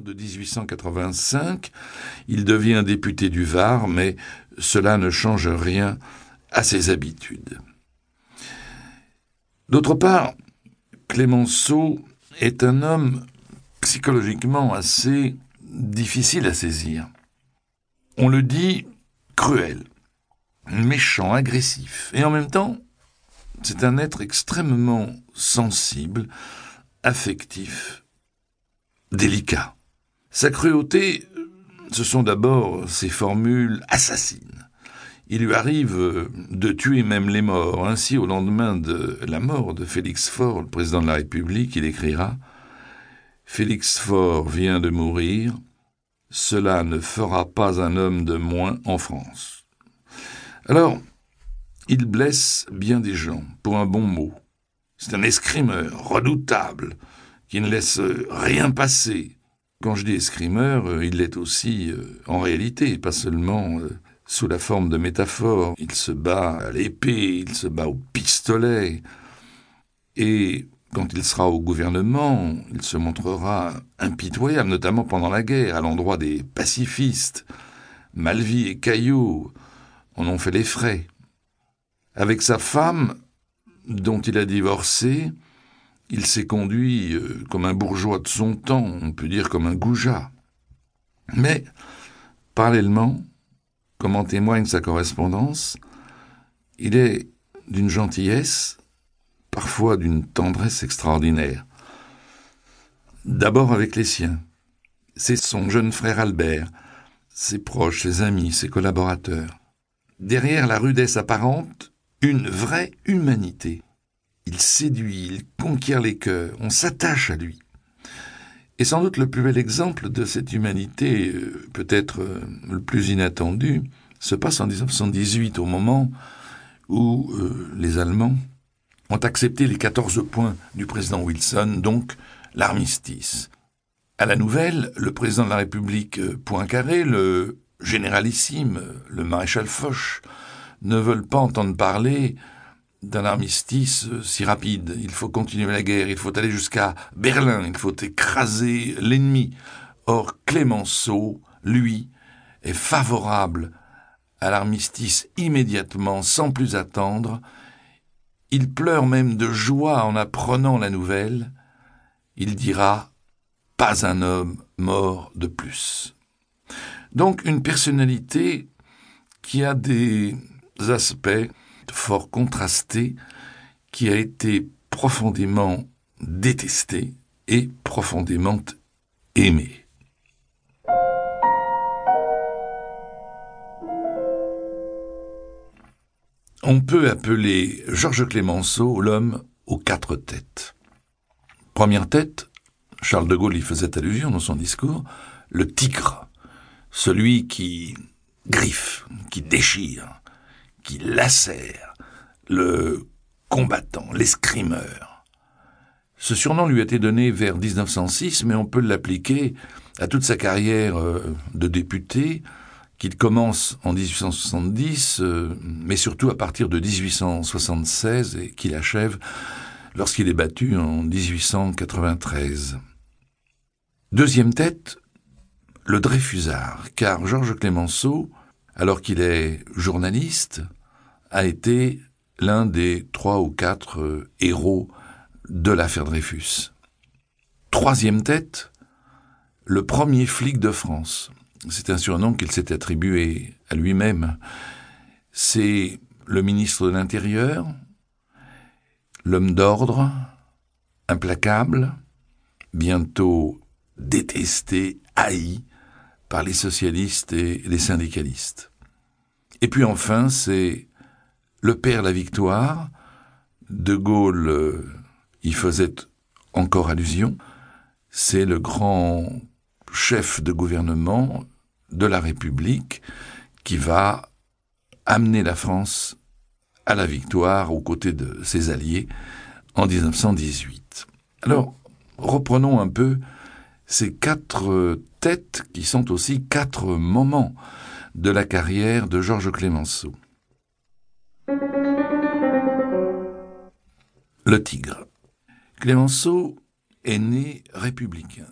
de 1885, il devient député du Var, mais cela ne change rien à ses habitudes. D'autre part, Clémenceau est un homme psychologiquement assez difficile à saisir. On le dit cruel, méchant, agressif, et en même temps, c'est un être extrêmement sensible, affectif, délicat. Sa cruauté, ce sont d'abord ses formules assassines. Il lui arrive de tuer même les morts. Ainsi, au lendemain de la mort de Félix Faure, le président de la République, il écrira Félix Faure vient de mourir, cela ne fera pas un homme de moins en France. Alors, il blesse bien des gens pour un bon mot. C'est un escrimeur redoutable qui ne laisse rien passer. Quand je dis escrimeur, euh, il l'est aussi euh, en réalité, pas seulement euh, sous la forme de métaphore. Il se bat à l'épée, il se bat au pistolet. Et quand il sera au gouvernement, il se montrera impitoyable, notamment pendant la guerre, à l'endroit des pacifistes. Malvy et Caillot en ont fait les frais. Avec sa femme, dont il a divorcé, il s'est conduit euh, comme un bourgeois de son temps, on peut dire comme un goujat. Mais, parallèlement, comme en témoigne sa correspondance, il est d'une gentillesse, parfois d'une tendresse extraordinaire. D'abord avec les siens. C'est son jeune frère Albert, ses proches, ses amis, ses collaborateurs. Derrière la rudesse apparente, une vraie humanité. Il séduit, il conquiert les cœurs, on s'attache à lui. Et sans doute le plus bel exemple de cette humanité, euh, peut-être euh, le plus inattendu, se passe en 1918, au moment où euh, les Allemands ont accepté les 14 points du président Wilson, donc l'armistice. À la nouvelle, le président de la République Poincaré, le généralissime, le maréchal Foch, ne veulent pas entendre parler d'un armistice si rapide. Il faut continuer la guerre, il faut aller jusqu'à Berlin, il faut écraser l'ennemi. Or, Clémenceau, lui, est favorable à l'armistice immédiatement, sans plus attendre. Il pleure même de joie en apprenant la nouvelle. Il dira Pas un homme mort de plus. Donc une personnalité qui a des aspects fort contrastés qui a été profondément détesté et profondément aimé. On peut appeler Georges Clémenceau l'homme aux quatre têtes. Première tête, Charles de Gaulle y faisait allusion dans son discours, le tigre, celui qui griffe, qui déchire, qui lacère le combattant, l'escrimeur. Ce surnom lui a été donné vers 1906, mais on peut l'appliquer à toute sa carrière euh, de député, qu'il commence en 1870, euh, mais surtout à partir de 1876 et qu'il achève lorsqu'il est battu en 1893. Deuxième tête, le Dreyfusard, car Georges Clémenceau alors qu'il est journaliste, a été l'un des trois ou quatre euh, héros de l'affaire Dreyfus. Troisième tête, le premier flic de France. C'est un surnom qu'il s'est attribué à lui-même. C'est le ministre de l'Intérieur, l'homme d'ordre, implacable, bientôt détesté, haï, par les socialistes et les syndicalistes. Et puis enfin, c'est le père la victoire. De Gaulle euh, y faisait encore allusion. C'est le grand chef de gouvernement de la République qui va amener la France à la victoire aux côtés de ses alliés en 1918. Alors, reprenons un peu ces quatre têtes qui sont aussi quatre moments de la carrière de Georges Clémenceau. Le tigre. Clémenceau est né républicain.